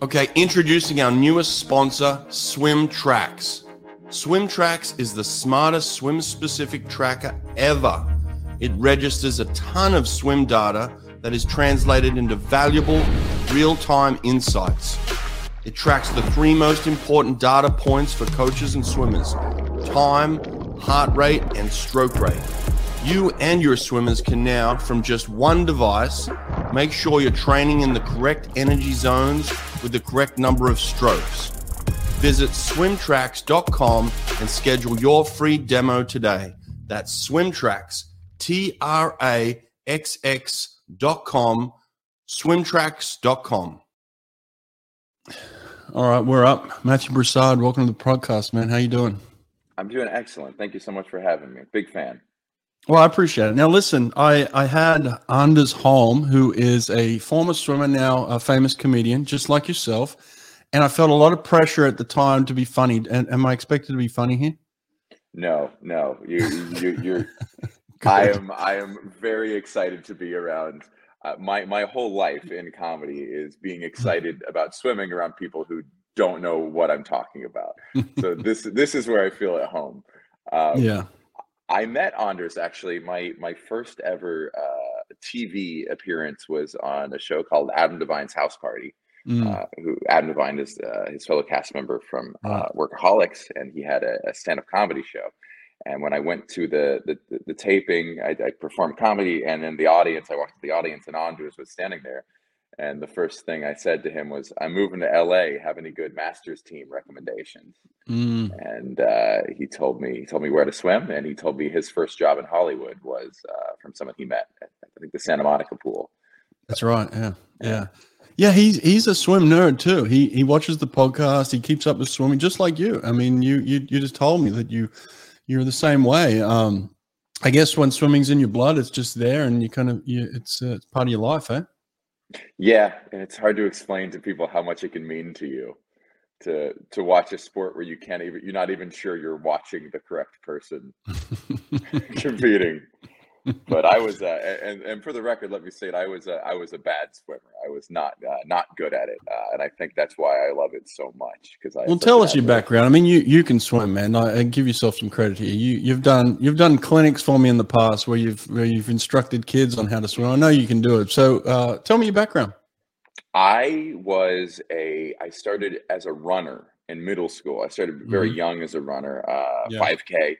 Okay, introducing our newest sponsor, Swim Tracks. Swim Tracks is the smartest swim specific tracker ever. It registers a ton of swim data that is translated into valuable real time insights. It tracks the three most important data points for coaches and swimmers time, heart rate, and stroke rate. You and your swimmers can now, from just one device, make sure you're training in the correct energy zones with the correct number of strokes. Visit swimtraxx.com and schedule your free demo today. That's swimtracks, T R A X X.com, swimtraxx.com. All right, we're up. Matthew Broussard, welcome to the podcast, man. How you doing? I'm doing excellent. Thank you so much for having me. Big fan. Well, I appreciate it. Now, listen, I, I had Anders Holm, who is a former swimmer, now a famous comedian, just like yourself. And I felt a lot of pressure at the time to be funny. And am I expected to be funny here? No, no. You, you, you're. I am. I am very excited to be around. Uh, my my whole life in comedy is being excited about swimming around people who don't know what I'm talking about. So this this is where I feel at home. Um, yeah. I met Anders actually. My my first ever uh, TV appearance was on a show called Adam DeVine's House Party. Mm. Uh, who Adam DeVine is uh, his fellow cast member from uh, Workaholics, and he had a, a stand-up comedy show. And when I went to the the, the, the taping, I, I, performed comedy, and in the audience, I walked to the audience, and Anders was standing there. And the first thing I said to him was, "I'm moving to LA. Have any good Masters team recommendations?" Mm. And uh, he told me he told me where to swim, and he told me his first job in Hollywood was uh, from someone he met at I think the Santa Monica pool. That's right. Yeah, yeah, yeah. He's he's a swim nerd too. He he watches the podcast. He keeps up with swimming, just like you. I mean, you you you just told me that you you're the same way. Um, I guess when swimming's in your blood, it's just there, and you kind of you, it's uh, it's part of your life, eh? Yeah, and it's hard to explain to people how much it can mean to you to to watch a sport where you can't even you're not even sure you're watching the correct person competing but I was, uh, and and for the record, let me say it. I was, uh, I was a bad swimmer. I was not, uh, not good at it, uh, and I think that's why I love it so much. Because I well, tell us your background. I mean, you you can swim, man. I, I, give yourself some credit here. You you've done you've done clinics for me in the past where you've where you've instructed kids on how to swim. I know you can do it. So uh, tell me your background. I was a. I started as a runner in middle school. I started very mm-hmm. young as a runner, uh, five yeah. k.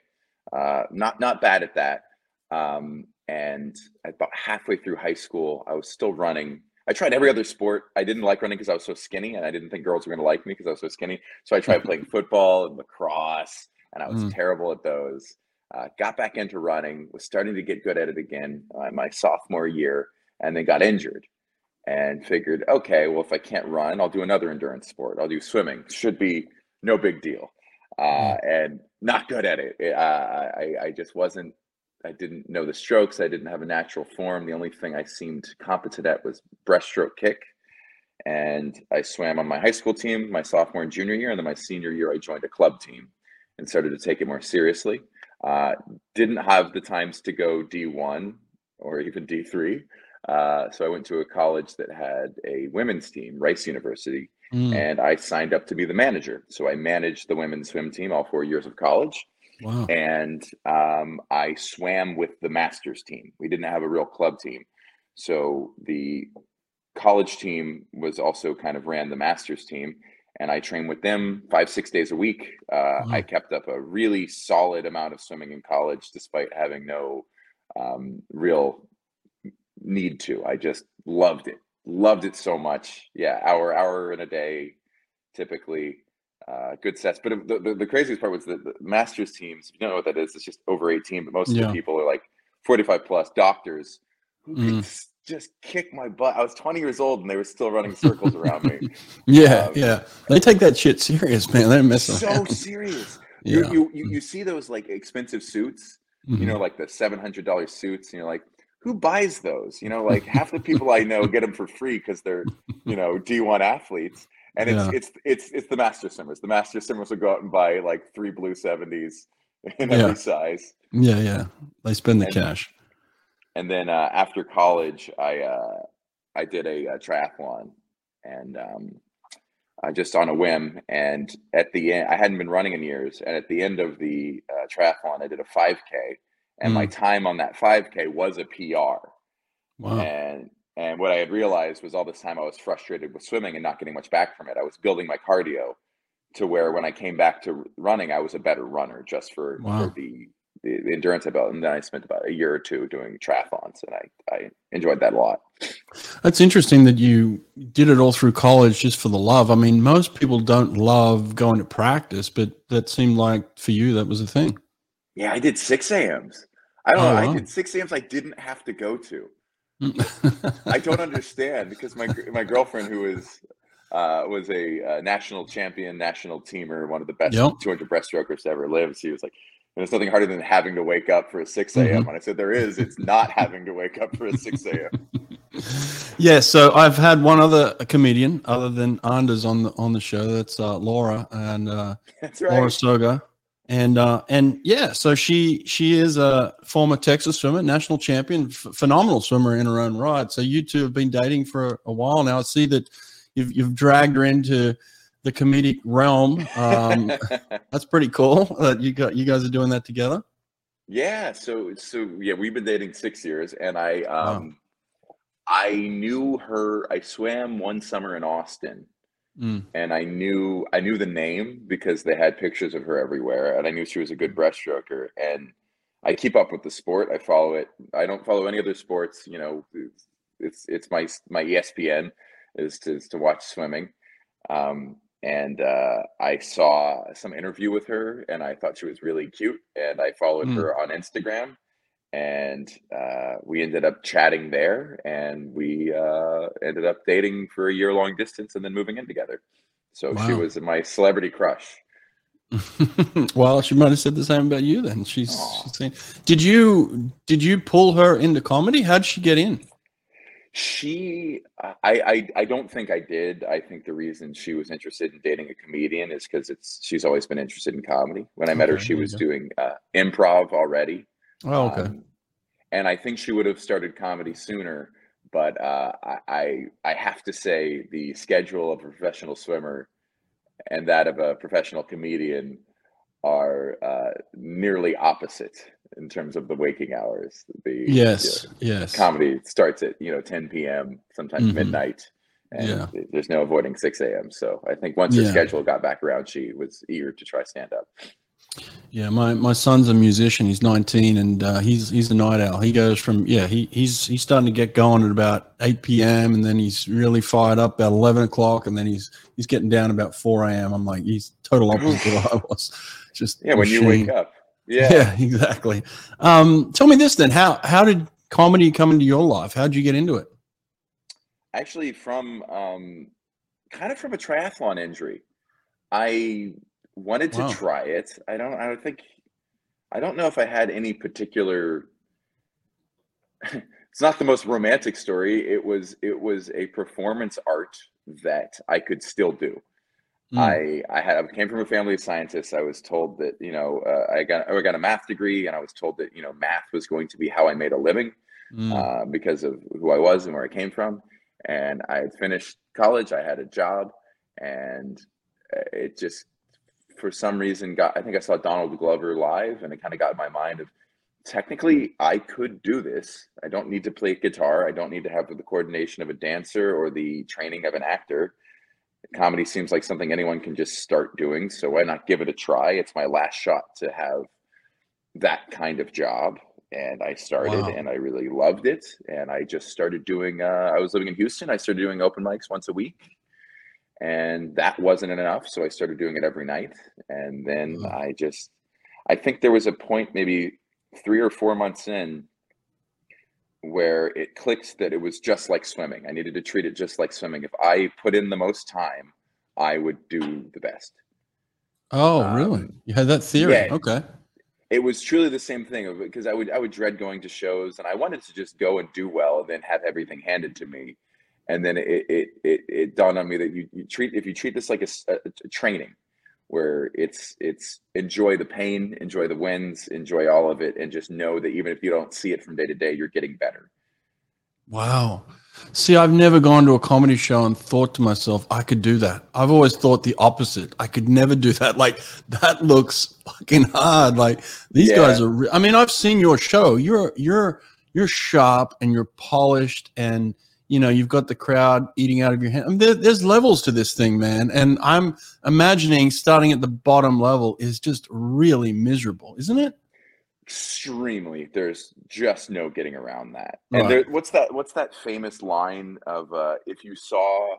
Not not bad at that. Um, and about halfway through high school, I was still running. I tried every other sport. I didn't like running because I was so skinny, and I didn't think girls were going to like me because I was so skinny. So I tried playing football and lacrosse, and I was mm. terrible at those. Uh, got back into running, was starting to get good at it again uh, my sophomore year, and then got injured. And figured, okay, well, if I can't run, I'll do another endurance sport. I'll do swimming. Should be no big deal. Uh, mm. And not good at it. Uh, I, I just wasn't I didn't know the strokes. I didn't have a natural form. The only thing I seemed competent at was breaststroke kick. And I swam on my high school team my sophomore and junior year. And then my senior year, I joined a club team and started to take it more seriously. Uh, didn't have the times to go D1 or even D3. Uh, so I went to a college that had a women's team, Rice University, mm. and I signed up to be the manager. So I managed the women's swim team all four years of college. Wow. And um, I swam with the masters team. We didn't have a real club team. So the college team was also kind of ran the masters team. And I trained with them five, six days a week. Uh, wow. I kept up a really solid amount of swimming in college despite having no um, real need to. I just loved it. Loved it so much. Yeah, hour, hour in a day, typically uh, good sets. But the, the, the, craziest part was the, the Masters teams. you don't know what that is, it's just over 18, but most yeah. of the people are like 45 plus doctors who mm. just kick my butt. I was 20 years old and they were still running circles around me. Yeah, um, yeah. They take that shit serious, man. They're messing so serious. yeah. You, you, you see those like expensive suits, mm-hmm. you know, like the $700 suits, and you're like, who buys those? You know, like half the people I know get them for free because they're, you know, D1 athletes and it's yeah. it's it's it's the master simmers. The master simmers will go out and buy like three blue seventies in every size. Yeah, yeah. They spend the and, cash. And then uh, after college, I uh, I did a, a triathlon, and um, uh, just on a whim. And at the end, I hadn't been running in years. And at the end of the uh, triathlon, I did a 5K, and mm. my time on that 5K was a PR. Wow. And and what I had realized was all this time I was frustrated with swimming and not getting much back from it. I was building my cardio to where when I came back to running, I was a better runner just for, wow. for the, the, the endurance I built. And then I spent about a year or two doing triathlons, and I I enjoyed that a lot. That's interesting that you did it all through college just for the love. I mean, most people don't love going to practice, but that seemed like for you that was a thing. Yeah, I did six a.m.s. I don't oh, know. Wow. I did six a.m.s I didn't have to go to. I don't understand because my my girlfriend who is uh, was a uh, national champion, national teamer, one of the best yep. 200 breaststrokers to ever live. She was like, there's nothing harder than having to wake up for a 6 a.m. Mm-hmm. And I said, there is. It's not having to wake up for a 6 a.m. yeah. So I've had one other comedian other than Anders on the on the show. That's uh, Laura and uh, that's right. Laura Sogar and uh, and yeah, so she she is a former Texas swimmer, national champion, f- phenomenal swimmer in her own right. So you two have been dating for a while now. I see that you've you've dragged her into the comedic realm. Um, that's pretty cool that you got you guys are doing that together. Yeah. So so yeah, we've been dating six years, and I um, wow. I knew her. I swam one summer in Austin Mm. And I knew I knew the name because they had pictures of her everywhere, and I knew she was a good breaststroker. And I keep up with the sport. I follow it. I don't follow any other sports. You know, it's it's my my ESPN is to is to watch swimming. Um, and uh, I saw some interview with her, and I thought she was really cute. And I followed mm. her on Instagram, and uh, we ended up chatting there and we uh, ended up dating for a year long distance and then moving in together. So wow. she was my celebrity crush. Well she might have said the same about you then. She's, she's saying did you did you pull her into comedy? How did she get in? She I, I i don't think i did. I think the reason she was interested in dating a comedian is because it's she's always been interested in comedy. When i met okay, her she was doing uh, improv already Oh, okay. Um, and I think she would have started comedy sooner, but uh, I I have to say the schedule of a professional swimmer and that of a professional comedian are uh, nearly opposite in terms of the waking hours. The yes, you know, yes, comedy starts at you know 10 p.m. sometimes mm-hmm. midnight, and yeah. there's no avoiding 6 a.m. So I think once her yeah. schedule got back around, she was eager to try stand up. Yeah, my, my son's a musician. He's 19 and uh, he's he's a night owl. He goes from yeah he he's he's starting to get going at about 8 p.m. and then he's really fired up about 11 o'clock and then he's he's getting down about 4 a.m. I'm like he's total opposite of what I was. Just yeah, when you wake up. Yeah, yeah, exactly. Um, tell me this then. How how did comedy come into your life? How did you get into it? Actually, from um, kind of from a triathlon injury. I wanted to wow. try it. I don't. I don't think. I don't know if I had any particular. it's not the most romantic story. It was. It was a performance art that I could still do. Mm. I I had I came from a family of scientists. I was told that you know uh, I got I got a math degree, and I was told that you know math was going to be how I made a living mm. uh, because of who I was and where I came from. And I had finished college. I had a job, and uh, it just for some reason got I think I saw Donald Glover live and it kind of got in my mind of technically I could do this. I don't need to play guitar. I don't need to have the coordination of a dancer or the training of an actor. Comedy seems like something anyone can just start doing. So why not give it a try? It's my last shot to have that kind of job. And I started wow. and I really loved it. And I just started doing, uh, I was living in Houston. I started doing open mics once a week and that wasn't enough so i started doing it every night and then mm. i just i think there was a point maybe three or four months in where it clicked that it was just like swimming. I needed to treat it just like swimming. If i put in the most time i would do the best. Oh um, really? You had that theory? yeah, okay. It was truly the same thing because i would i would dread going to shows and i wanted to just go and do well and then have everything handed to me and then it it it, it dawned on me that you, you treat if you treat this like a, a, training where it's it's enjoy the pain enjoy the wins enjoy all of it and just know that even if you don't see it from day to day you're getting better wow See, I've never gone to a comedy show and thought to myself, I could do that. I've always thought the opposite. I could never do that. Like that looks fucking hard. Like these yeah. guys are. Re- I mean, I've seen your show. You're you're you're sharp and you're polished, and you know you've got the crowd eating out of your hand. I mean, there, there's levels to this thing, man. And I'm imagining starting at the bottom level is just really miserable, isn't it? extremely there's just no getting around that and right. there, what's that what's that famous line of uh, if you saw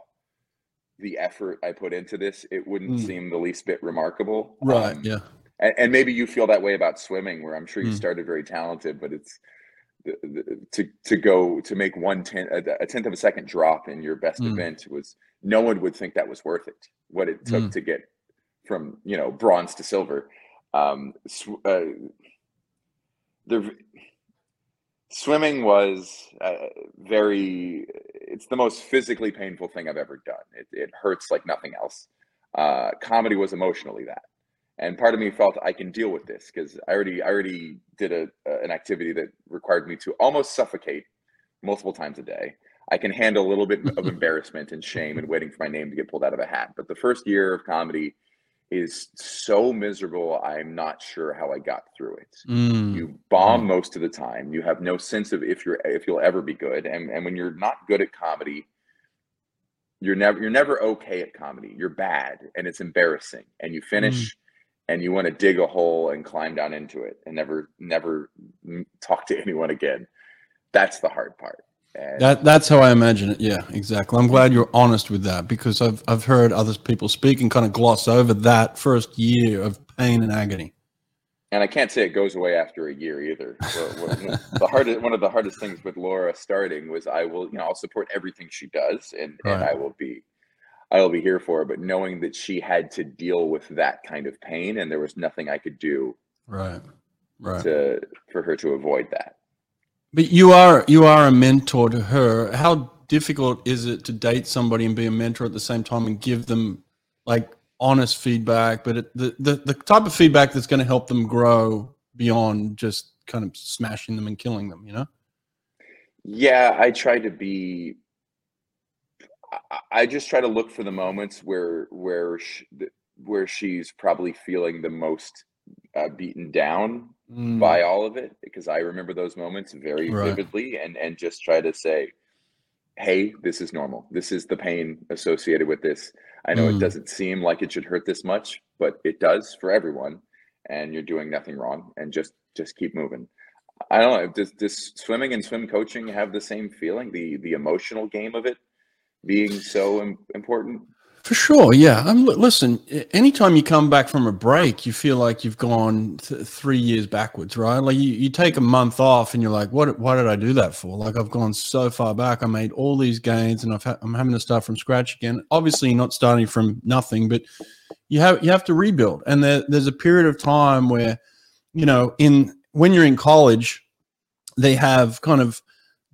the effort i put into this it wouldn't mm. seem the least bit remarkable right um, yeah and, and, maybe you feel that way about swimming where i'm sure you mm. started very talented but it's to to go to make one tenth a, tenth of a second drop in your best mm. event was no one would think that was worth it what it took mm. to get from you know bronze to silver um, uh, the swimming was uh, very it's the most physically painful thing i've ever done it, it hurts like nothing else uh, comedy was emotionally that and part of me felt i can deal with this because i already i already did a, an activity that required me to almost suffocate multiple times a day i can handle a little bit of embarrassment and shame and waiting for my name to get pulled out of a hat but the first year of comedy is so miserable. I'm not sure how I got through it. Mm. You bomb mm. most of the time. You have no sense of if you're if you'll ever be good. And and when you're not good at comedy, you're never you're never okay at comedy. You're bad and it's embarrassing. And you finish mm. And you want to dig a hole and climb down into it and never never talk to anyone again. That's the hard part. And that that's how I imagine it. Yeah, exactly. I'm glad you're honest with that because I've I've heard other people speak and kind of gloss over that first year of pain and agony. And I can't say it goes away after a year either. the hardest one of the hardest things with Laura starting was I will you know I'll support everything she does and right. and I will be I will be here for her. But knowing that she had to deal with that kind of pain and there was nothing I could do right right to for her to avoid that. But you are you are a mentor to her. How difficult is it to date somebody and be a mentor at the same time and give them like honest feedback, but it, the, the the type of feedback that's going to help them grow beyond just kind of smashing them and killing them, you know? Yeah, I try to be. I just try to look for the moments where where she, where she's probably feeling the most uh, beaten down mm. by all of it because I remember those moments very right. vividly and and just try to say, hey, this is normal. This is the pain associated with this. I know mm. it doesn't seem like it should hurt this much, but it does for everyone, and you're doing nothing wrong. And just just keep moving. I don't know. Does, does swimming and swim coaching have the same feeling? The the emotional game of it being so Im- important. For sure, yeah. Um, I'm, listen, anytime you come back from a break, you feel like you've gone th- three years backwards, right? Like you, you take a month off and you're like, what? Why did I do that for? Like I've gone so far back. I made all these gains, and I've ha- I'm having to start from scratch again. Obviously, not starting from nothing, but you have you have to rebuild. And there, there's a period of time where, you know, in when you're in college, they have kind of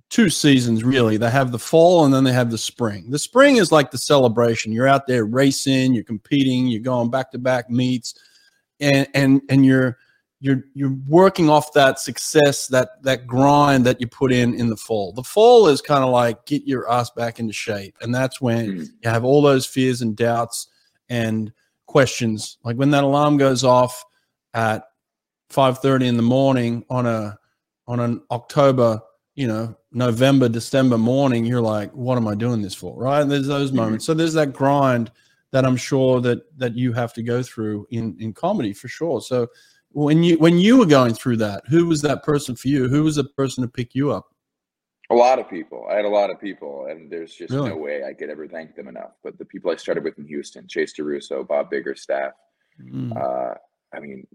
two seasons really. They have the fall and then they have the spring. The spring is like the celebration. You're out there racing, you're competing, you're going back to back meets, and and and you're you're you're working off that success, that that grind that you put in in the fall. The fall is kind of like get your ass back into shape, and that's when mm-hmm. you have all those fears and doubts and questions. Like when that alarm goes off at 5:30 in the morning on a on an October you know November, December morning, you're like, what am I doing this for? Right. And there's those mm-hmm. moments. So there's that grind that I'm sure that that you have to go through in in comedy for sure. So when you when you were going through that, who was that person for you? Who was the person to pick you up? A lot of people. I had a lot of people, and there's just really? no way I could ever thank them enough. But the people I started with in Houston, Chase DeRusso, Bob Biggerstaff, mm. uh, I mean,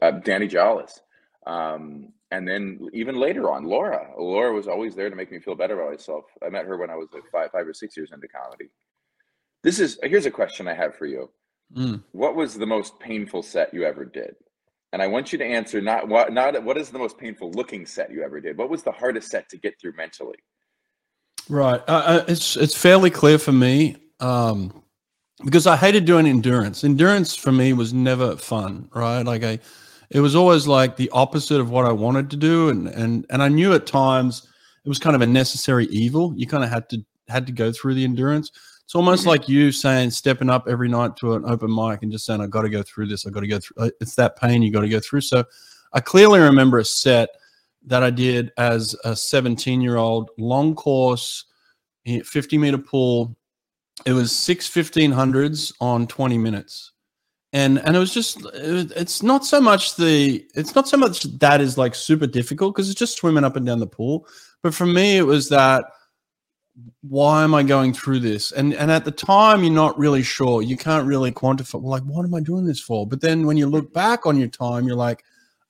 uh, Danny Jolles, um, and then even later on, Laura. Laura was always there to make me feel better about myself. I met her when I was like five, five or six years into comedy. This is here's a question I have for you. Mm. What was the most painful set you ever did? And I want you to answer not what not what is the most painful looking set you ever did. What was the hardest set to get through mentally? Right. Uh, uh it's it's fairly clear for me um, because I hated doing endurance. Endurance for me was never fun. Right. Like I it was always like the opposite of what I wanted to do. And and and I knew at times, it was kind of a necessary evil. You kind of had to had to go through the endurance. It's almost mm-hmm. like you saying stepping up every night to an open mic and just saying, "I got to go through this. I got to go through." Uh, it's that pain you got to go through. So, I clearly remember a set that I did as a 17 year old, long course, 50 meter pool. It was six 1500s on 20 minutes. And, and it was just it's not so much the it's not so much that is like super difficult because it's just swimming up and down the pool but for me it was that why am I going through this? And and at the time, you're not really sure. You can't really quantify. Well, like, what am I doing this for? But then when you look back on your time, you're like,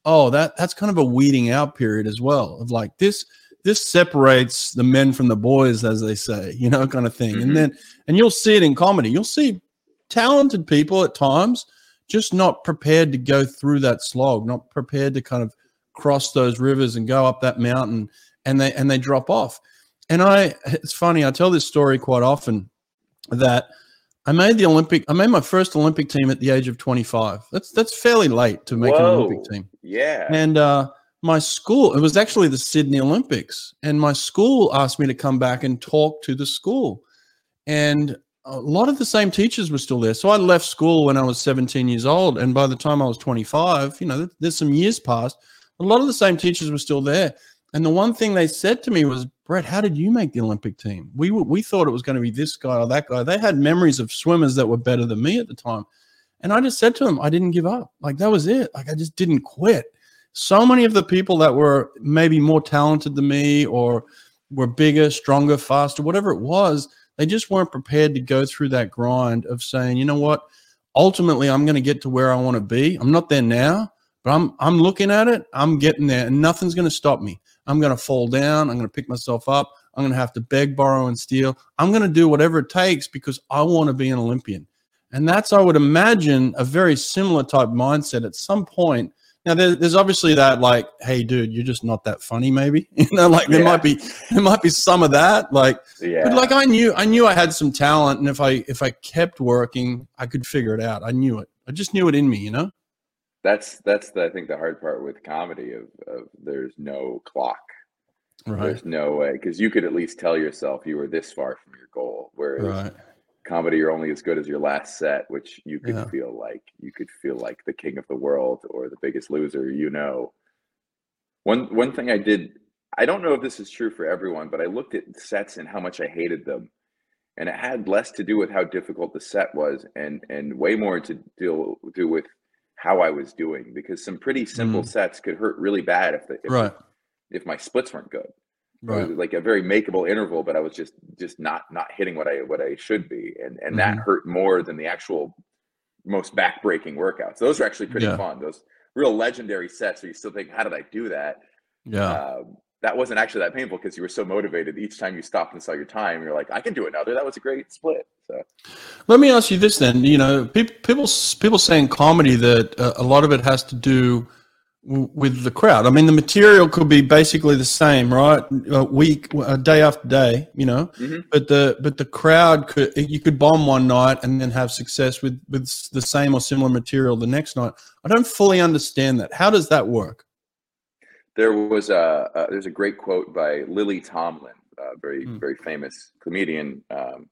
oh, that that's kind of a weeding out period as well. Of like this this separates the men from the boys, as they say, you know, kind of thing. Mm-hmm. And then and you'll see it in comedy. You'll see talented people at times just not prepared to go through that slog, not prepared to kind of cross those rivers and go up that mountain, and they and they drop off and I, it's funny, I tell this story quite often that I made the Olympic, I made my first Olympic team at the age of 25. That's, that's fairly late to make Whoa, an Olympic team. Yeah. And, uh, my school, it was actually the Sydney Olympics, and my school asked me to come back and talk to the school. And a lot of the same teachers were still there. So I left school when I was 17 years old. And by the time I was 25, you know, there's some years passed. A lot of the same teachers were still there. And the one thing they said to me was, Brett, how did you make the Olympic team? We we thought it was going to be this guy or that guy. They had memories of swimmers that were better than me at the time. And I just said to them, I didn't give up. Like that was it. Like I just didn't quit. So many of the people that were maybe more talented than me or were bigger, stronger, faster, whatever it was, they just weren't prepared to go through that grind of saying, you know what? Ultimately, I'm going to get to where I want to be. I'm not there now, but I'm I'm looking at it. I'm getting there, and nothing's going to stop me. I'm going to fall down. I'm going to pick myself up. I'm going to have to beg, borrow, and steal. I'm going to do whatever it takes because I want to be an Olympian. And that's, I would imagine, a very similar type mindset at some point. Now, there, there's obviously that, like, hey, dude, you're just not that funny, maybe. You know, like there yeah. might be there might be some of that, like, yeah. but like I knew I knew I had some talent, and if I if I kept working, I could figure it out. I knew it. I just knew it in me, you know that's that's the, I think the hard part with comedy of, of there's no clock. Right. There's no way because you could at least tell yourself you were this far from your goal. Whereas right. Comedy, you're only as good as your last set, which you could yeah. feel like you could feel like the king of the world or the biggest loser. You know, one one thing I did. I don't know if this is true for everyone, but I looked at sets and how much I hated them, and it had less to do with how difficult the set was, and and way more to deal do with how I was doing because some pretty simple mm. sets could hurt really bad if the if, right. if my splits weren't good. Right. like a very makeable interval, but I was just just not not hitting what I what I should be, and and mm-hmm. that hurt more than the actual most backbreaking workouts. Those are actually pretty yeah. fun. Those real legendary sets where you still think, how did I do that? Yeah. Um, that wasn't actually that painful because you were so motivated each time you stopped and saw your time you're like i can do another that was a great split so let me ask you this then you know people people people saying comedy that uh, a lot of it has to do with the crowd. I mean the material could be basically the same right? A week a day after day you know? Mm-hmm. but the but the crowd could you could bomb one night and then have success with with the same or similar material the next night. I don't fully understand that. How does that work? There was a, a there's a great quote by Lily Tomlin, a very mm. very famous comedian. Um,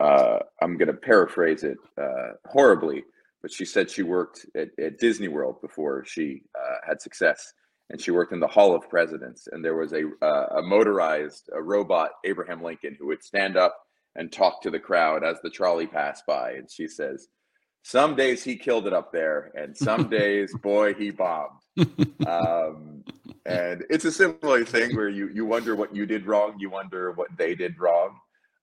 uh, I'm going to paraphrase it uh, horribly, but she said she worked at, at Disney World before she uh, had success, and she worked in the Hall of Presidents. And there was a uh, a motorized a robot Abraham Lincoln who would stand up and talk to the crowd as the trolley passed by. And she says, "Some days he killed it up there, and some days, boy, he bombed." um, and it's a similar thing where you you wonder what you did wrong, you wonder what they did wrong.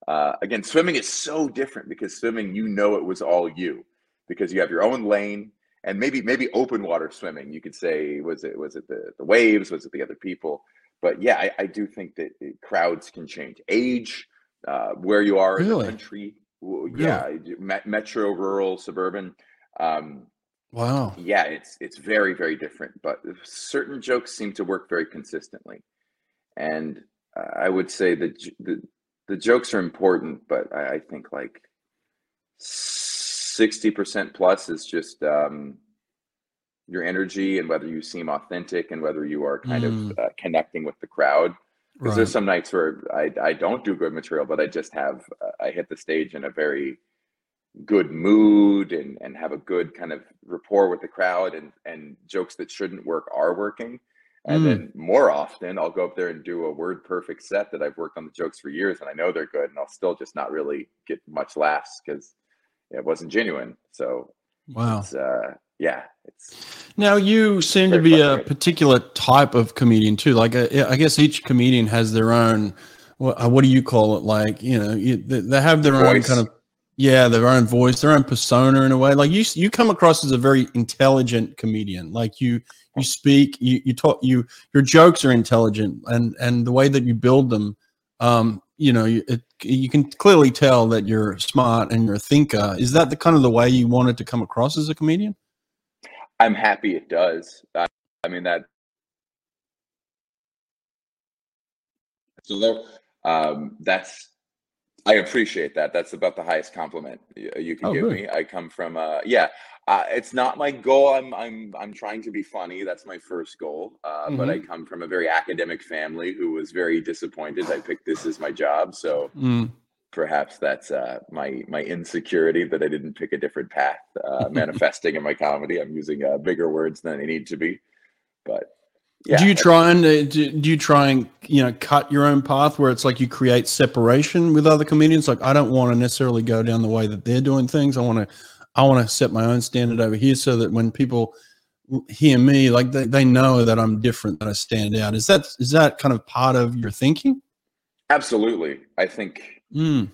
Uh, again, swimming is so different because swimming, you know, it was all you because you have your own lane and maybe maybe open water swimming. You could say was it was it the the waves, was it the other people? But yeah, I, I do think that crowds can change, age, uh, where you are really? in the country. Yeah, metro, rural, suburban. Um, Wow. Yeah, it's it's very very different, but certain jokes seem to work very consistently, and I would say that the the jokes are important, but I, I think like sixty percent plus is just um, your energy and whether you seem authentic and whether you are kind mm. of uh, connecting with the crowd. Because right. there's some nights where I, I don't do good material, but I just have I hit the stage in a very good mood and and have a good kind of rapport with the crowd and and jokes that shouldn't work are working. And mm. then more often I'll go up there and do a word perfect set that I've worked on the jokes for years and I know they're good and I'll still just not really get much laughs because it wasn't genuine. So wow. It's, uh, yeah. It's now you seem to be a particular type of comedian too. Like uh, I guess each comedian has their own. What, uh, what do you call it? Like you know, you, they have their Voice. own kind of yeah, their own voice, their own persona in a way. Like you, you come across as a very intelligent comedian. Like you, you speak, you, you talk, you, your jokes are intelligent, and and the way that you build them, um, you know, it, you can clearly tell that you're smart and you're a thinker. Is that the kind of the way you wanted to come across as a comedian? I'm happy it does. I, I mean that. So there, um, that's. I appreciate that. That's about the highest compliment you can oh, give good. me. I come from, uh, yeah. Uh, it's not my goal. I'm, I'm, I'm trying to be funny. That's my first goal. Uh, mm-hmm. But I mm-hmm. come from a very academic family who was very disappointed. I picked this as my job, so mm perhaps that's uh, my my insecurity that I didn't pick a different path, uh, manifesting in my comedy. I'm using uh, bigger words than I need to be, but yeah. Do you try and uh, do you try and you know cut your own path where it's like you create separation with other comedians? Like I don't want to necessarily go down the way that they're doing things. I want to I want to set my own standard over here so that when people hear me, like they, they know that I'm different, that I stand out. Is that is that kind of part of your thinking? Absolutely. I think Mm.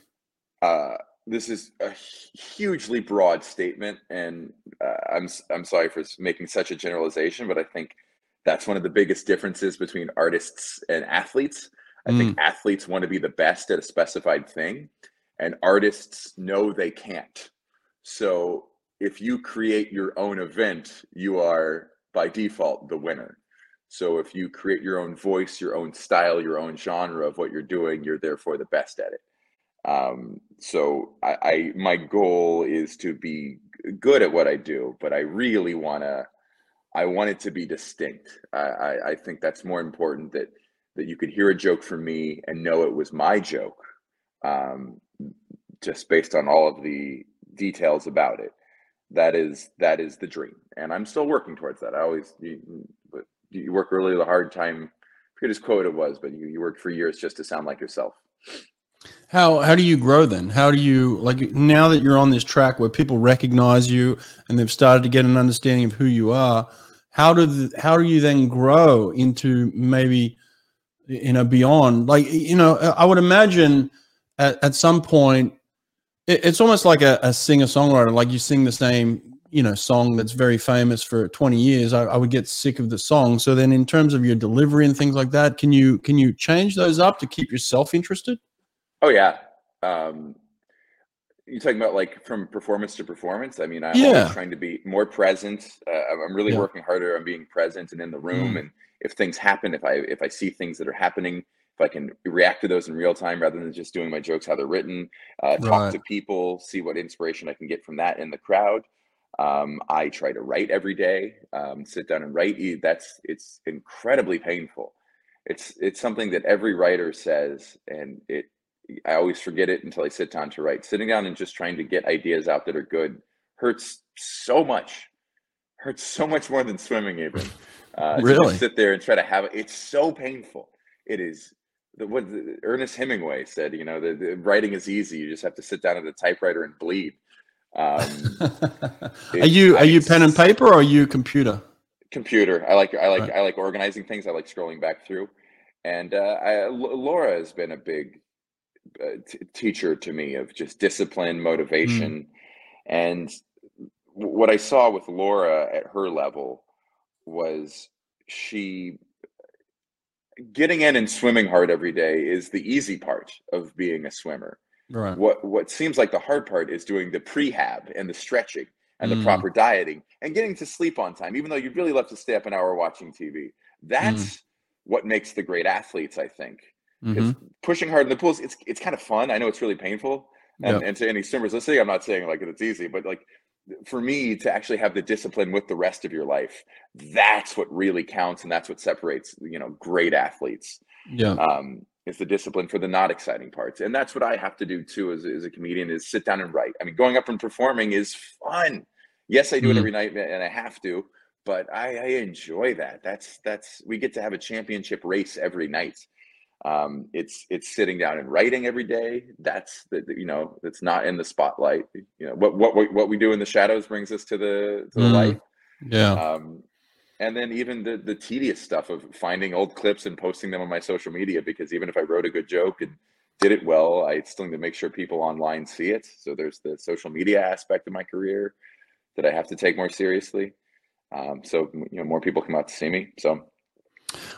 Uh, this is a hugely broad statement, and uh, I'm I'm sorry for making such a generalization, but I think that's one of the biggest differences between artists and athletes. I mm. think athletes want to be the best at a specified thing, and artists know they can't. So if you create your own event, you are by default the winner. So if you create your own voice, your own style, your own genre of what you're doing, you're therefore the best at it. Um, so I, I my goal is to be good at what I do, but I really want to I want it to be distinct. I, I, I, think that's more important that that you could hear a joke from me and know it was my joke, um, just based on all of the details about it. That is that is the dream, and I'm still working towards that. I always you, you work really the hard time. I forget his quote it was, but you, you worked for years just to sound like yourself. How how do you grow then? How do you like now that you're on this track where people recognize you and they've started to get an understanding of who you are? How do the, how do you then grow into maybe you know beyond like you know I would imagine at, at some point it, it's almost like a, a singer songwriter like you sing the same you know song that's very famous for 20 years I, I, would get sick of the song so then in terms of your delivery and things like that can you can you change those up to keep yourself interested Oh yeah. Um, you talking about like from performance to performance? I mean, I'm yeah. trying to be more present. Uh, I'm really yeah. working harder on being present and in the room. Mm. And if things happen, if I if I see things that are happening, if I can react to those in real time rather than just doing my jokes how they're written, uh, talk to people, see what inspiration I can get from that in the crowd. Um, I try to write every day. Um, sit down and write. That's it's incredibly painful. It's it's something that every writer says, and it I always forget it until I sit down to write. Sitting down and just trying to get ideas out that are good hurts so much. Hurts so much more than swimming, even. Uh, really? sit there and try to have it. It's so painful. It is. The, what the, Ernest Hemingway said, you know, the, the, writing is easy. You just have to sit down at a typewriter and bleed. Um, are you are you pen and paper or are you computer? Computer. I like I like right. I like organizing things. I like scrolling back through. And uh, I, Laura has been a big t- teacher to me of just discipline, motivation, mm. and what I saw with Laura at her level was she getting in and swimming hard every day is the easy part of being a swimmer. Right. What what seems like the hard part is doing the prehab and the stretching and mm. the proper dieting and getting to sleep on time, even though you'd really love to stay up an hour watching TV. That's mm. what makes the great athletes, I think. Mm-hmm. Pushing hard in the pools, it's it's kind of fun. I know it's really painful. And, yep. and to any swimmers listening, I'm not saying like it's easy, but like for me to actually have the discipline with the rest of your life, that's what really counts, and that's what separates you know great athletes. Yeah. Um, it's the discipline for the not exciting parts, and that's what I have to do too as, as a comedian is sit down and write. I mean, going up and performing is fun. Yes, I do mm. it every night, and I have to, but I, I enjoy that. That's that's we get to have a championship race every night um, it's it's sitting down and writing every day. That's the, the, you know it's not in the spotlight. You know what what what we do in the shadows brings us to the to the mm, light. yeah. Um, and then even the the tedious stuff of finding old clips and posting them on my social media because even if i wrote a good joke and did it well i still need to make sure people online see it. So there's the social media aspect of my career that i have to take more seriously. Um, so you know more people come out to see me. So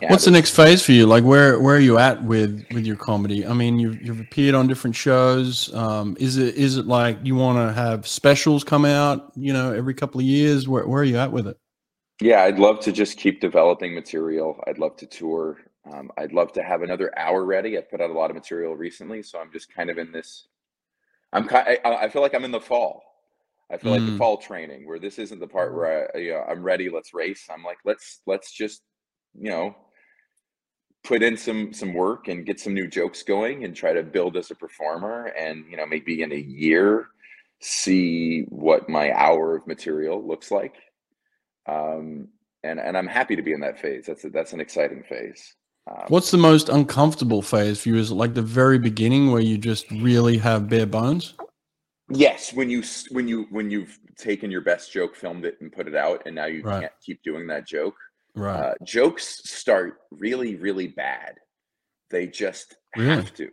yeah, What's the next phase for you? Like, where where are you at with with your comedy? I mean, you've you've appeared on different shows. Um, is it is it like you want to have specials come out? You know, every couple of years. Where where are you at with it? Yeah, I'd love to just keep developing material. I'd love to tour. Um, I'd love to have another hour ready. I've put out a lot of material recently, so I'm just kind of in this. I'm kind. I, I feel like I'm in the fall. I feel mm. like the mm. fall training where this isn't the part where I, you know, I'm ready. Let's race. I'm like, let's let's just you know put in some some work and get some new jokes going and try to build as a performer and you know maybe in a year see what my hour of material looks like. Um and and i'm happy to be in that phase. That's a, that's an exciting phase. Um, what's the most uncomfortable phase for you? Is it like the very beginning where you just really have bare bones? Yes when you when you when you've taken your best joke filmed it and put it out and now you right. can't keep doing that joke Right. Uh, jokes start really, really bad. They just really? have to.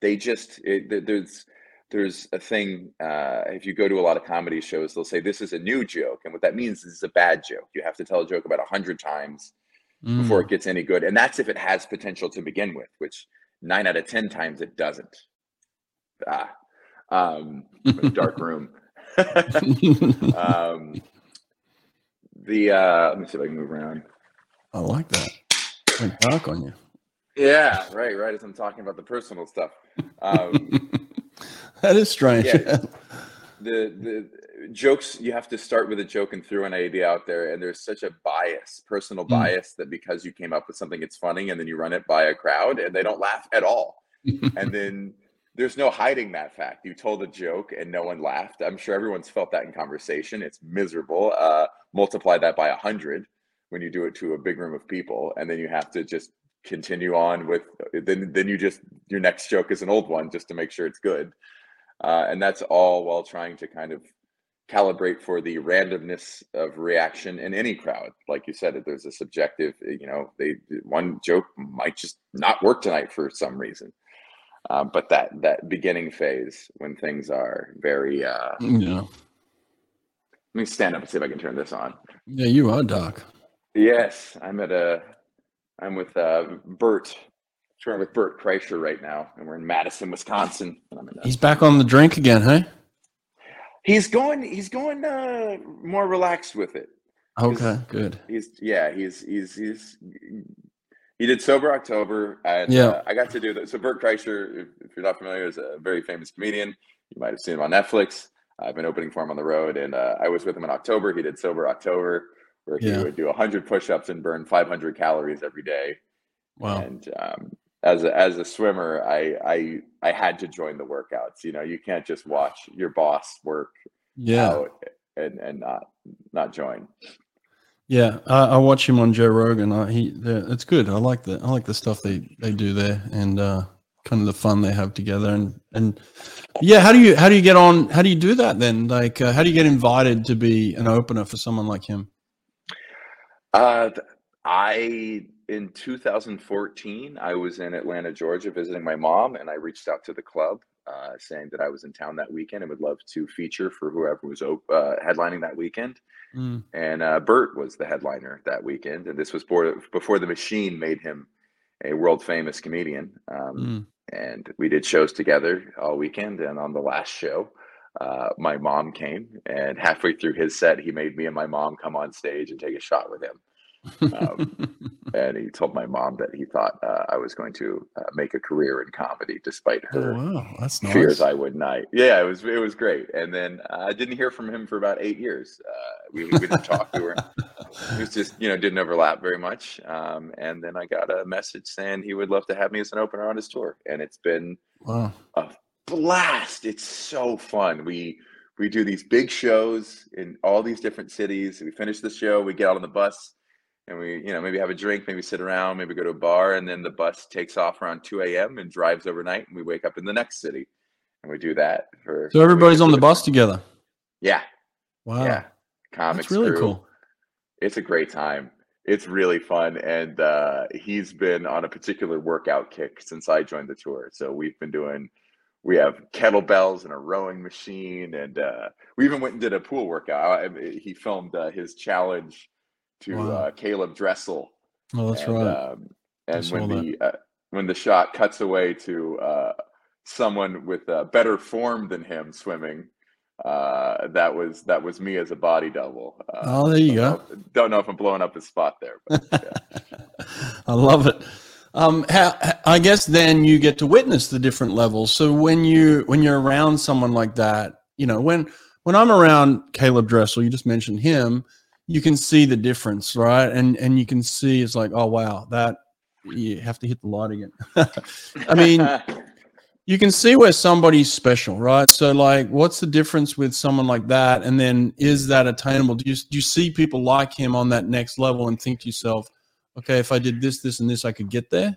They just it, there's there's a thing. Uh, if you go to a lot of comedy shows, they'll say this is a new joke, and what that means is it's a bad joke. You have to tell a joke about a hundred times mm. before it mm. gets any good, and that's if it has potential to begin with, which nine out of ten times it doesn't. Ah, um, dark room. um, the uh, let me see if I can move around. I like that. Went dark on you. Yeah, right, right. As I'm talking about the personal stuff. Um, that is strange. Yeah, the the jokes you have to start with a joke and throw an idea out there, and there's such a bias, personal mm. bias, that because you came up with something, it's funny, and then you run it by a crowd, and they don't laugh at all, and then there's no hiding that fact. You told a joke and no one laughed. I'm sure everyone's felt that in conversation. It's miserable. Uh, multiply that by a hundred when you do it to a big room of people and then you have to just continue on with then then you just your next joke is an old one just to make sure it's good. Uh, and that's all while trying to kind of calibrate for the randomness of reaction in any crowd. Like you said there's a subjective you know they one joke might just not work tonight for some reason. Uh, but that that beginning phase when things are very uh yeah. Let me stand up and see if i can turn this on. Yeah you are doc Yes, I'm at a. I'm with uh, Bert. Touring with Bert Kreischer right now, and we're in Madison, Wisconsin. He's back on the drink again, hey? He's going. He's going uh, more relaxed with it. Okay, good. He's yeah. He's he's he's. He did sober October, and yeah, uh, I got to do that. So Bert Kreischer, if, if, you're not familiar, is a very famous comedian. You might have seen him on Netflix. I've been opening for him on the road, and uh, I was with him in October. He did sober October where he yeah. would do 100 push-ups and burn 500 calories every day. Wow. And um, as a, as a swimmer, I, I I had to join the workouts. You know, you can't just watch your boss work yeah. and and not not join. Yeah, I, I watch him on Joe Rogan. I, he, it's good. I like the I like the stuff they they do there, and uh, kind of the fun they have together. And and yeah, how do you how do you get on? How do you do that then? Like, uh, how do you get invited to be an opener for someone like him? Uh, I in 2014, I was in Atlanta, Georgia, visiting my mom, and I reached out to the club uh, saying that I was in town that weekend and would love to feature for whoever was uh, headlining that weekend. Mm. And uh, Bert was the headliner that weekend, and this was before, before the machine made him a world famous comedian. Um, mm. And we did shows together all weekend, and on the last show, uh, my mom came, and halfway through his set, he made me and my mom come on stage and take a shot with him. Um, and he told my mom that he thought uh, I was going to uh, make a career in comedy, despite her oh, wow. That's nice. fears I would not. Yeah, it was it was great. And then uh, I didn't hear from him for about eight years. Uh, we, we didn't talk. We were it was just you know didn't overlap very much. Um, and then I got a message saying he would love to have me as an opener on his tour, and it's been wow. a blast. It's so fun. We we do these big shows in all these different cities. We finish the show, we get out on the bus and we, you know, maybe have a drink, maybe sit around, maybe go to a bar, and then the bus takes off around 2 a.m. and drives overnight, and we wake up in the next city, and we do that for. So everybody's on the bus together. Yeah. Wow. Yeah. Comics. That's really crew. cool. It's a great time. It's really fun, and uh, he's been on a particular workout kick since I joined the tour. So we've been doing we have kettlebells and a rowing machine, and uh, we even went and did a pool workout. I, he filmed uh, his challenge to wow. uh, Caeleb Dressel. Oh, that's and, right. Um, and when the uh, when the shot cuts away to uh, someone with better form than him swimming, uh, that was that was me as a body double. Uh, oh, there you don't go. Know, don't know if I'm blowing up his spot there, but yeah. I love it. Um, how, I guess then you get to witness the different levels. So when you when you're around someone like that, you know, when when I'm around Caeleb Dressel, you just mentioned him, you can see the difference, right? And and you can see it's like, oh wow, that you have to hit the light again. I mean, you can see where somebody's special, right? So like, what's the difference with someone like that? And then is that attainable? Do you do you see people like him on that next level and think to yourself? Okay, if I did this, this, and this, I could get there?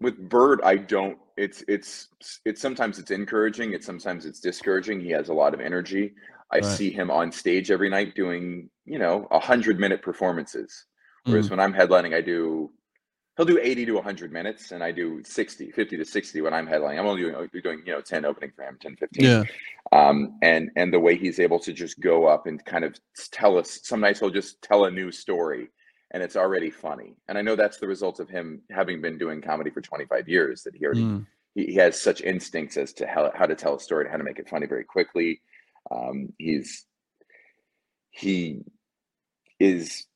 With Bert, I don't. It's it's it's sometimes it's encouraging. It's sometimes it's discouraging. He has a lot of energy. I right. see him on stage every night doing you know a hundred minute performances. Whereas mm. when I'm headlining, I do he'll do 80 to 100 minutes and i do 60 50 to 60 when i'm headlining i'm only doing, doing you know 10 opening for him 10 15 yeah um, and and the way he's able to just go up and kind of tell us some nights he'll just tell a new story and it's already funny. And I know that's the result of him having been doing comedy for 25 years that he already mm. he, he, has such instincts as to how, how to tell a story and how to make it funny very quickly. Um, he's he is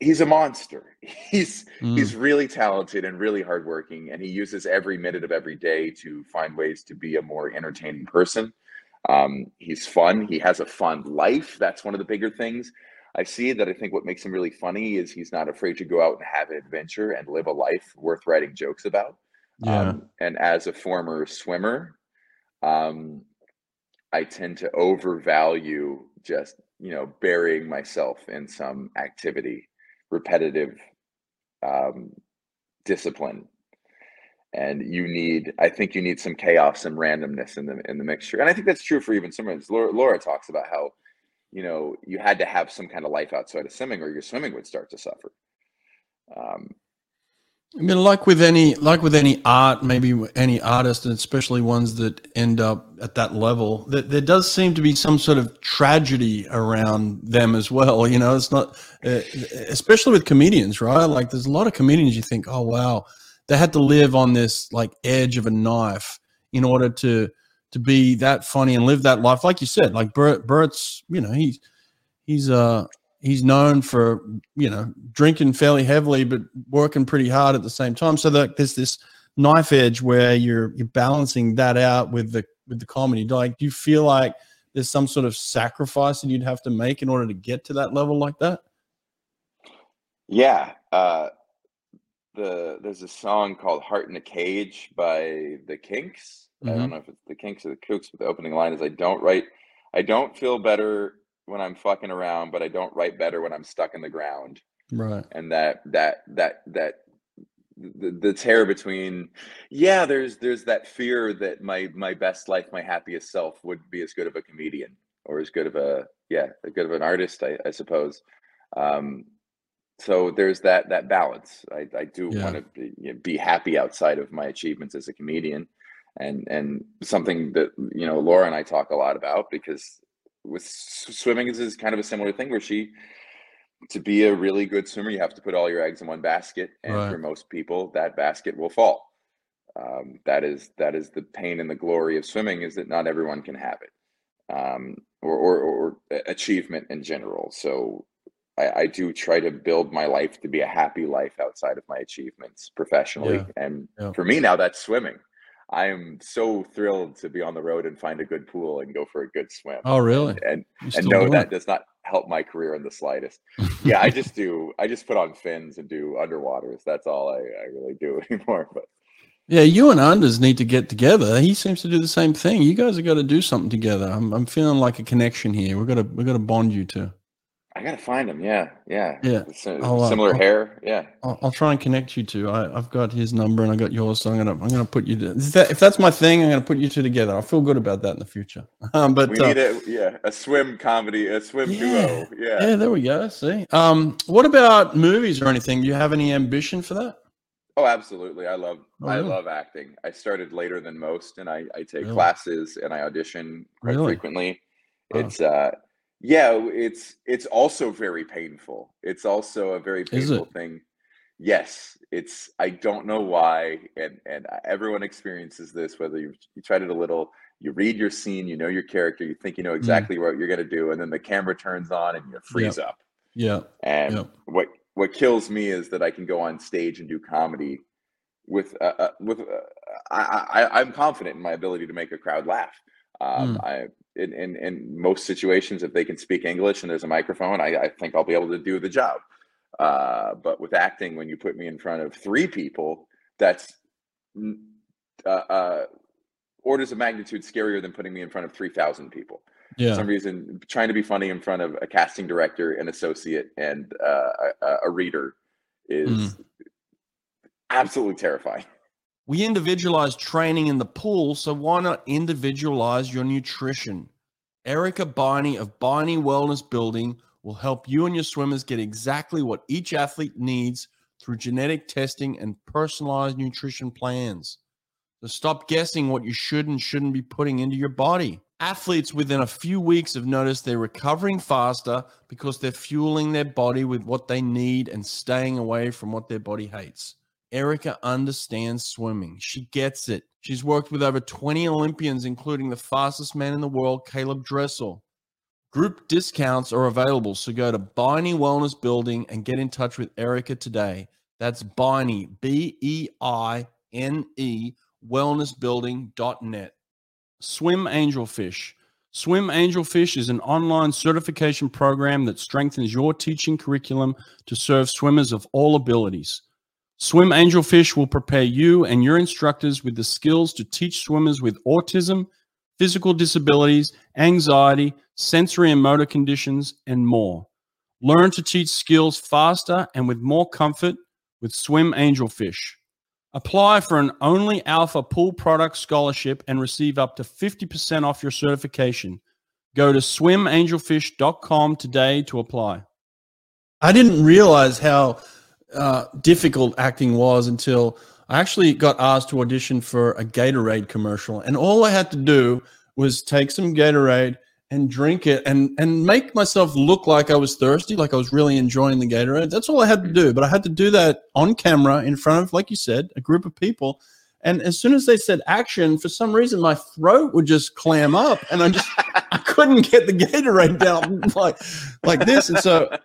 he's a monster. He's mm. he's really talented and really hardworking, and he uses every minute of every day to find ways to be a more entertaining person. Um, he's fun. He has a fun life. That's one of the bigger things. I see that I think what makes him really funny is he's not afraid to go out and have an adventure and live a life worth writing jokes about. Yeah. Um, and as a former swimmer, um, I tend to overvalue just, you know, burying myself in some activity, repetitive um, discipline. And you need, I think you need some chaos, some randomness in the in the mixture. And I think that's true for even swimmers. Laura, Laura talks about how you know you had to have some kind of life outside of swimming or your swimming would start to suffer um, I mean, like with any, like with any art, maybe any artist, and especially ones that end up at that level, that there does seem to be some sort of tragedy around them as well. You know, it's not, uh, especially with comedians, right? Like, there's a lot of comedians you think, oh wow, they had to live on this like edge of a knife in order to to be that funny and live that life. Like you said, like Bert, Bert's, you know, he's he's uh he's known for you know drinking fairly heavily but working pretty hard at the same time. So that there's this knife edge where you're you're balancing that out with the with the comedy. Like, do you feel like there's some sort of sacrifice that you'd have to make in order to get to that level like that? Yeah. Uh, the there's a song called "Heart in a Cage" by the Kinks. I don't mm-hmm. know if it's the Kinks or the Kooks, but the opening line is I don't write I don't feel better when I'm fucking around, but I don't write better when I'm stuck in the ground. Right. And that that that that the, the tear between yeah there's there's that fear that my my best life my happiest self would be as good of a comedian or as good of a yeah as good of an artist i, I suppose um so there's that that balance i, I do yeah. want to be, be happy outside of my achievements as a comedian and and something that you know Laura and I talk a lot about because with swimming is, kind of a similar thing where she to be a really good swimmer you have to put all your eggs in one basket and right. for most people that basket will fall um, that is that is the pain and the glory of swimming is that not everyone can have it um, or, or, or achievement in general so I, I, do try to build my life to be a happy life outside of my achievements professionally. Yeah. And yeah. for me now, that's swimming. I am so thrilled to be on the road and find a good pool and go for a good swim. Oh, really? And and, and know that does not help my career in the slightest. yeah, I just do. I just put on fins and do underwaters. That's all I, I really do anymore. But yeah, you and Anders need to get together. He seems to do the same thing. You guys have got to do something together. I'm I'm feeling like a connection here. We're gonna we're gonna bond you two. I gotta find him. Yeah, yeah, yeah. Uh, similar I'll, hair. Yeah. I'll, I'll, try and connect you two. I, have got his number and I got yours, so I'm gonna I'm gonna put you. To, that, if that's my thing, I'm gonna put you two together. I feel good about that in the future. Um, but we need uh, a yeah a swim comedy, a swim yeah, duo. Yeah. Yeah, there we go. See. Um, what about movies or anything? Do you have any ambition for that? Oh, absolutely. I love oh, I love acting. I started later than most, and I I take really? classes and I audition quite really? frequently. It's uh yeah, it's it's also very painful. It's also a very painful thing. Yes, it's I don't know why, and and everyone experiences this. Whether you you tried it a little, you read your scene, you know your character, you think you know mm. exactly mm. what you're gonna do, and then the camera turns on and you freeze yep. up. Yeah. And yep. what what kills me is that I can go on stage and do comedy with uh, uh with uh, I, I I'm confident in my ability to make a crowd laugh. Um, mm. I in, in, in most situations, if they can speak English and there's a microphone, I, I think I'll be able to do the job. Uh, but with acting, when you put me in front of three people, that's uh, uh, orders of magnitude scarier than putting me in front of 3,000 people. Yeah. For some reason, trying to be funny in front of a casting director, an associate, and uh, a, a, reader is mm. absolutely terrifying. We individualize training in the pool, so why not individualize your nutrition? Erica Beine of Beine Wellness Building will help you and your swimmers get exactly what each athlete needs through genetic testing and personalized nutrition plans. So stop guessing what you should and shouldn't be putting into your body. Athletes within a few weeks have noticed they're recovering faster because they're fueling their body with what they need and staying away from what their body hates. Erica understands swimming. She gets it. She's worked with over 20 Olympians, including the fastest man in the world, Caeleb Dressel. Group discounts are available, so go to Beine Wellness Building and get in touch with Erica today. That's Beine, B E I N E, wellnessbuilding.net. Swim Angelfish. Swim Angelfish is an online certification program that strengthens your teaching curriculum to serve swimmers of all abilities. Swim Angelfish will prepare you and your instructors with the skills to teach swimmers with autism, physical disabilities, anxiety, sensory and motor conditions, and more. Learn to teach skills faster and with more comfort with Swim Angelfish. Apply for an Only Alpha Pool Product Scholarship and receive up to 50% off your certification. Go to swimangelfish.com today to apply. I didn't realize how uh, difficult acting was until I actually got asked to audition for a Gatorade commercial, and all I had to do was take some Gatorade and drink it and and make myself look like I was thirsty, like I was really enjoying the Gatorade. That's all I had to do, but I had to do that on camera in front of, like you said, a group of people. And as soon as they said action, for some reason my throat would just clam up, and I just I couldn't get the Gatorade down like like this. And so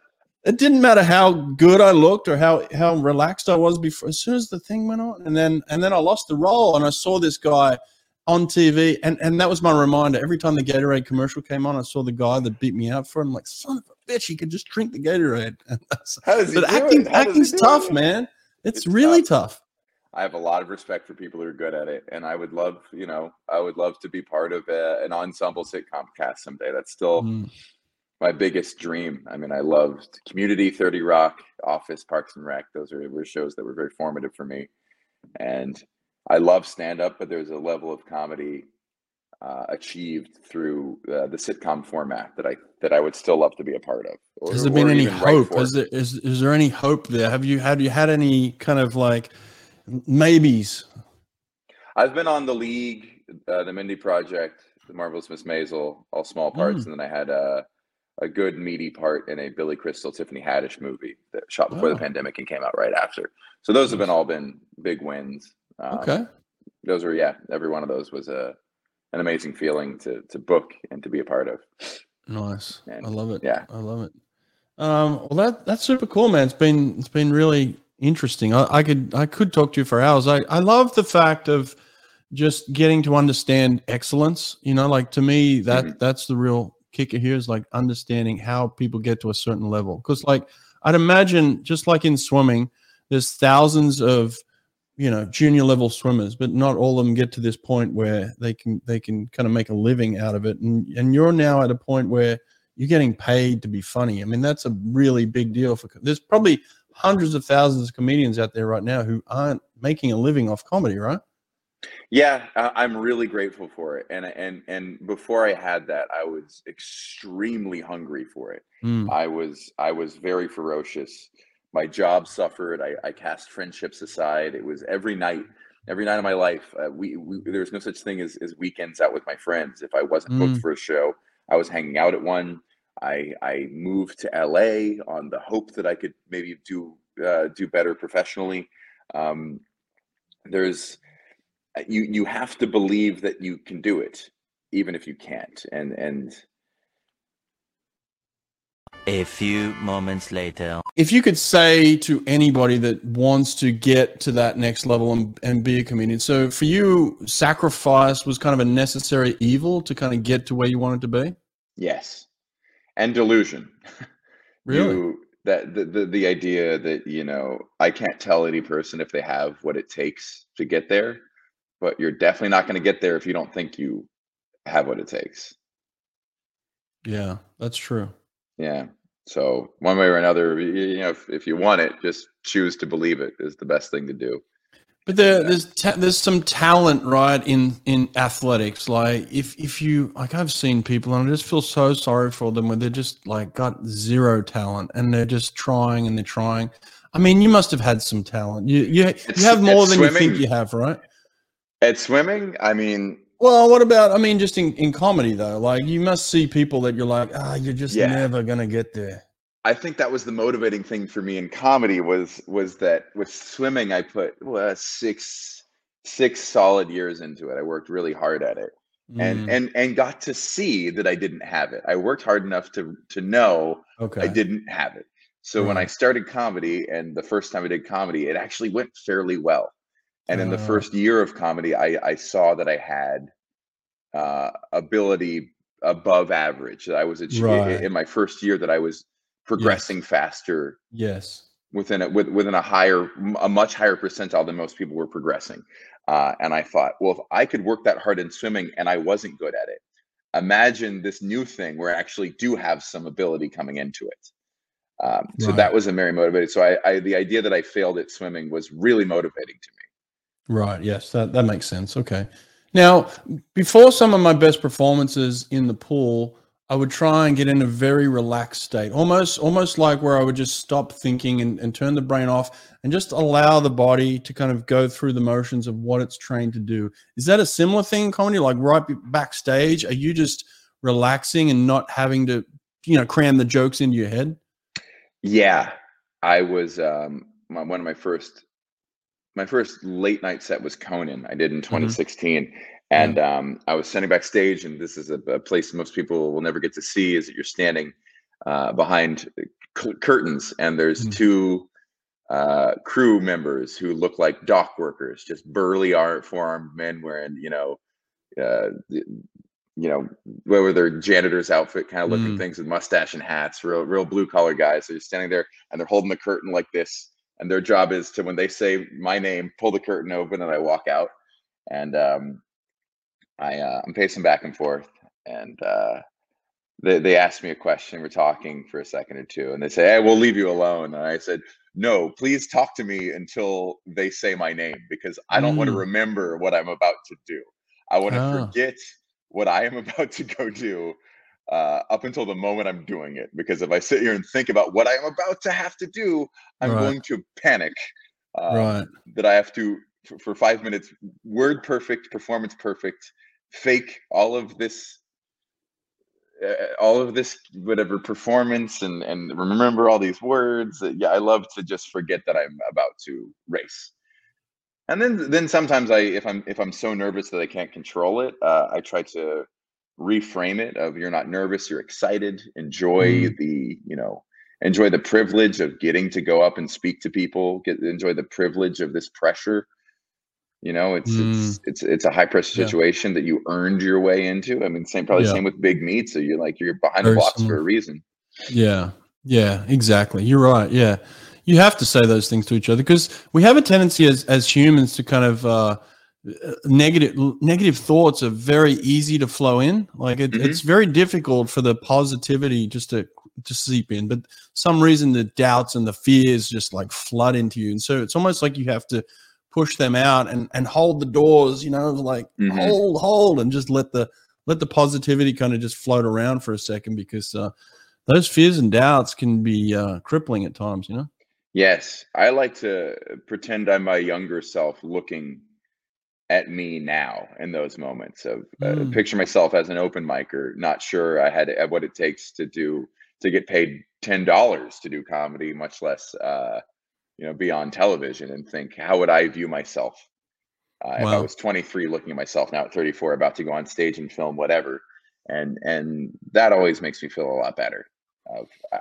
it didn't matter how good I looked or how how relaxed I was before. As soon as the thing went on, and then and then I lost the role, and I saw this guy on TV, and and that was my reminder. Every time the Gatorade commercial came on, I saw the guy that beat me out for it. I'm like, son of a bitch, he could just drink the Gatorade. How does he but acting, acting's tough, it? man. It's, it's really tough. tough. I have a lot of respect for people who are good at it, and I would love, you know, I would love to be part of a, an ensemble sitcom cast someday. That's still. Mm my biggest dream. I mean, I loved Community, 30 Rock, Office, Parks and Rec. Those are were shows that were very formative for me. And I love stand up, but there's a level of comedy uh, achieved through uh, the sitcom format that I that I would still love to be a part of. Or, Has there been any hope? Is there is, is there any hope there? Have you had you had any kind of like maybes? I've been on the league, uh, the Mindy Project, the Marvelous Miss Maisel, all small parts, mm. and then I had uh, a good meaty part in a Billy Crystal Tiffany Haddish movie that shot before oh. the pandemic and came out right after. So those have been all been big wins. Um, okay. Those were yeah. Every one of those was a an amazing feeling to to book and to be a part of. Nice. And, I love it. Yeah. I love it. Um, well, that that's super cool, man. It's been it's been really interesting. I, I could I could talk to you for hours. I I love the fact of just getting to understand excellence. You know, like to me that mm-hmm. that's the real kicker here is like understanding how people get to a certain level. Because like I'd imagine, just like in swimming, there's thousands of you know junior level swimmers but not all of them get to this point where they can they can kind of make a living out of it. And and you're now at a point where you're getting paid to be funny. I mean that's a really big deal for there's probably hundreds of thousands of comedians out there right now who aren't making a living off comedy right yeah i'm really grateful for it and and and before i had that i was extremely hungry for it mm. i was i was very ferocious my job suffered. I, I cast friendships aside. It was every night, every night of my life. Uh, we, we there's no such thing as, as weekends out with my friends. If I wasn't mm. booked for a show, I was hanging out at one. I I moved to LA on the hope that I could maybe do uh, do better professionally. Um, there's uh, Uh, you you have to believe that you can do it, even if you can't. And and a few moments later. If you could say to anybody that wants to get to that next level and, and be a comedian, so for you, sacrifice was kind of a necessary evil to kind of get to where you wanted to be? Yes. And delusion. Really? You, that the, the the idea that you know I can't tell any person if they have what it takes to get there, but you're definitely not going to get there if you don't think you have what it takes. Yeah, that's true. Yeah. So one way or another, you know, if, if you want it, just choose to believe it is the best thing to do. But there, uh, there's ta- there's some talent, right, in in athletics. Like if if you like, I've seen people, and I just feel so sorry for them when they're just like got zero talent, and they're just trying and they're trying. I mean, you must have had some talent. You you, you have more than swimming, you think you have, right? At swimming, I mean, well, what about? I mean, just in, in comedy though, like you must see people that you're like, ah, you're just yeah. never gonna get there. I think that was the motivating thing for me in comedy was was that with swimming I put well, six six solid years into it. I worked really hard at it. Mm. And and and got to see that I didn't have it. I worked hard enough to to know okay. I didn't have it. So when I started comedy and the first time I did comedy, it actually went fairly well. And in the uh. first year of comedy, I, I saw that I had uh, ability above average. That I was achieving right. in my first year that I was progressing yes. faster. Yes. Within a, with, within a higher, a much higher percentile than most people were progressing. Uh, and I thought, well, if I could work that hard in swimming and I wasn't good at it, imagine this new thing where I actually do have some ability coming into it. Um, so right. that was a very motivated. So I, I, the idea that I failed at swimming was really motivating to me. Right. Yes, that, that makes sense. Okay. Now, before some of my best performances in the pool, I would try and get in a very relaxed state, almost almost like where I would just stop thinking and, and turn the brain off and just allow the body to kind of go through the motions of what it's trained to do. Is that a similar thing in comedy? Like right backstage, are you just relaxing and not having to, you know, cram the jokes into your head? Yeah, I was um, my, one of my first my first late night set was Conan. I did in 2016. Mm-hmm. And um, I was standing backstage, and this is a, a, place most people will never get to see. Is that you're standing uh, behind c- curtains, and there's mm-hmm. two uh, crew members who look like dock workers, just burly, art four-armed men wearing, you know, uh, you know, whether they're janitor's outfit kind of looking mm. things with mustache and hats, real, real blue collar guys. So you're standing there, and they're holding the curtain like this, and their job is to when they say my name, pull the curtain open, and I walk out, and um, I uh, I'm pacing back and forth, and uh, they they asked me a question. We're talking for a second or two, and they say, "Hey, we'll leave you alone." And I said, "No, please talk to me until they say my name because I don't mm. want to remember what I'm about to do. I want to oh. forget what I am about to go do." Uh, up until the moment I'm doing it. Because if I sit here and think about what I am about to have to do, I'm right. going to panic. Uh, right. That I have to for, for, five minutes, word perfect, performance perfect, fake all of this, uh, all of this whatever performance, and and remember all these words. yeah, I love to just forget that I'm about to race. And then then sometimes I if I'm if I'm so nervous that I can't control it, uh, I try to reframe it of you're not nervous you're excited enjoy mm. the you know enjoy the privilege of getting to go up and speak to people, get enjoy the privilege of this pressure. You know, it's mm. it's it's it's a high pressure situation yeah. that you earned your way into. I mean, same probably yeah. same with big meet. So you're like you're behind Very the blocks similar. for a reason. Yeah, yeah, exactly. You're right. Yeah, you have to say those things to each other because we have a tendency as as humans to kind of uh, negative negative thoughts are very easy to flow in. Like it, mm-hmm. it's very difficult for the positivity just to to seep in, but some reason the doubts and the fears just like flood into you, and so it's almost like you have to push them out and and hold the doors. You know, like mm-hmm. hold hold and just let the let the positivity kind of just float around for a second because uh, those fears and doubts can be uh, crippling at times. You know. Yes, I like to pretend I'm my younger self looking at me now in those moments of uh, mm. picture myself as an open micer, not sure I had what it takes to do to get paid ten dollars to do comedy, much less uh, you know be on television, and think how would I view myself uh, wow. if I was 23, looking at myself now at 34, about to go on stage and film whatever, and and that always makes me feel a lot better.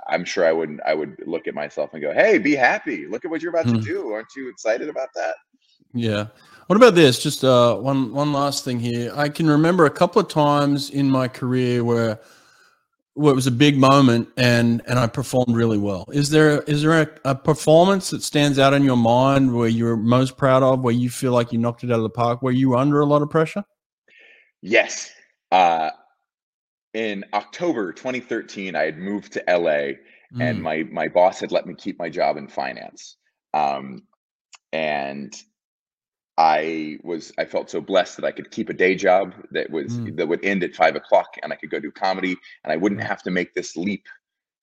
I'm sure I wouldn't. I would look at myself and go, "Hey, be happy! Look at what you're about mm. to do. Aren't you excited about that?" Yeah. What about this? Just uh, one one last thing here. I can remember a couple of times in my career where where it was a big moment and and I performed really well. Is there is there a, a performance that stands out in your mind where you're most proud of, where you feel like you knocked it out of the park, where you were under a lot of pressure? Yes. Uh, in October 2013, I had moved to LA, mm. and my my boss had let me keep my job in finance. Um, and I was I felt so blessed that I could keep a day job that was mm. that would end at five o'clock, and I could go do comedy, and I wouldn't have to make this leap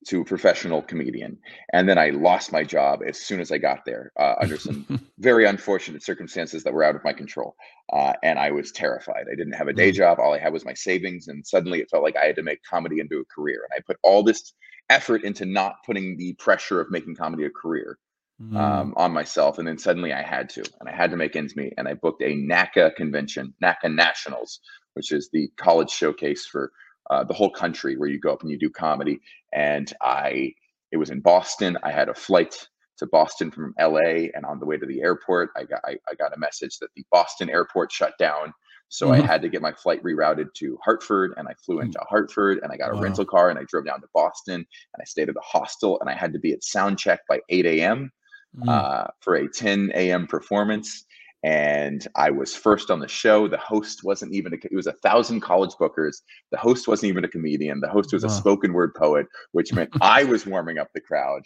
to a professional comedian. And then I lost my job as soon as I got there uh, under some very unfortunate circumstances that were out of my control. Uh, and I was terrified. I didn't have a day mm. job. All I had was my savings. And suddenly it felt like I had to make comedy into a career. And I put all this effort into not putting the pressure of making comedy a career. Mm. Um, on myself, and then suddenly I had to, and I had to make ends meet. And I booked a NACA convention, NACA Nationals, which is the college showcase for uh, the whole country where you go up and you do comedy. And I, it was in Boston. I had a flight to Boston from LA, and on the way to the airport, I got I, I got a message that the Boston airport shut down. So mm-hmm. I had to get my flight rerouted to Hartford, and I flew into mm. Hartford, and I got a wow. rental car, and I drove down to Boston, and I stayed at a hostel, and I had to be at sound check by 8 a.m. Mm. Uh, for a 10 a.m. performance and I was first on the show. The host wasn't even a, it was a thousand college bookers. The host wasn't even a comedian. The host was wow. a spoken word poet, which meant I was warming up the crowd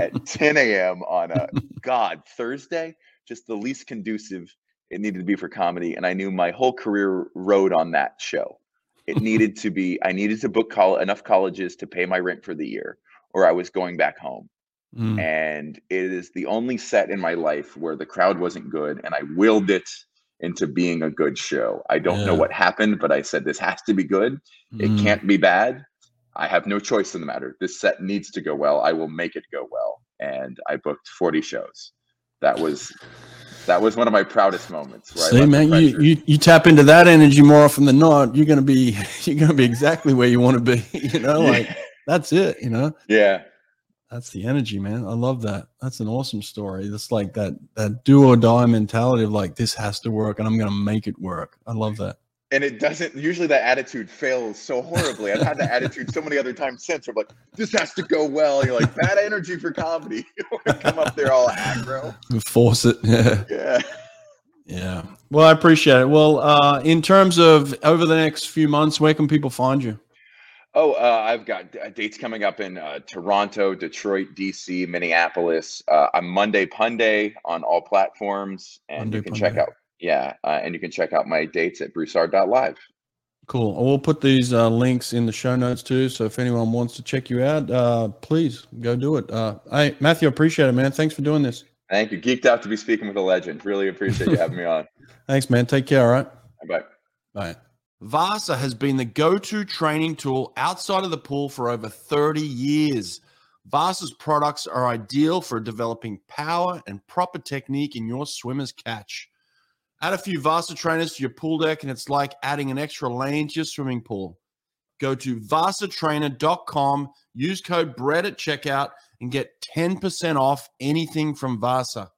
at 10 a.m. on a God Thursday, just the least conducive it needed to be for comedy. And I knew my whole career rode on that show. It needed to be, I needed to book col- enough colleges to pay my rent for the year, or I was going back home. Mm. And it is the only set in my life where the crowd wasn't good and I willed it into being a good show. I don't yeah. know what happened, but I said, this has to be good. Mm. It can't be bad. I have no choice in the matter. This set needs to go well. I will make it go well. And I booked 40 shows. That was that was one of my proudest moments. See, man, you, you you tap into that energy more often than not. You're gonna be you're gonna be exactly where you want to be. You know, like that's it. You know. Yeah, that's the energy, man. I love that. That's an awesome story. It's like that that do or die mentality of like this has to work and I'm gonna make it work. I love that. And it doesn't usually that attitude fails so horribly. I've had that attitude so many other times since. I'm like, this has to go well. You're like, bad energy for comedy. come up there all aggro. Force it. Yeah. Yeah. Yeah. Well, I appreciate it. Well, uh, in terms of over the next few months, where can people find you? Oh, uh, I've got uh, dates coming up in uh, Toronto, Detroit, DC, Minneapolis. Uh, I'm Monday Punday on all platforms, and Monday you can Punday. check out yeah, uh, and you can check out my dates at broussard.live. Cool. We'll put these uh, links in the show notes too. So if anyone wants to check you out, please go do it. I Matthew, appreciate it, man. Thanks for doing this. Thank you. Geeked out to be speaking with a legend. Really appreciate you having me on. Thanks, man. Take care. All right. Bye. Bye. Vasa has been the go to training tool outside of the pool for over 30 years. Vasa's products are ideal for developing power and proper technique in your swimmer's catch. Add a few Vasa trainers to your pool deck, and it's like adding an extra lane to your swimming pool. Go to vasatrainer.com, use code BRED at checkout, and get 10% off anything from Vasa.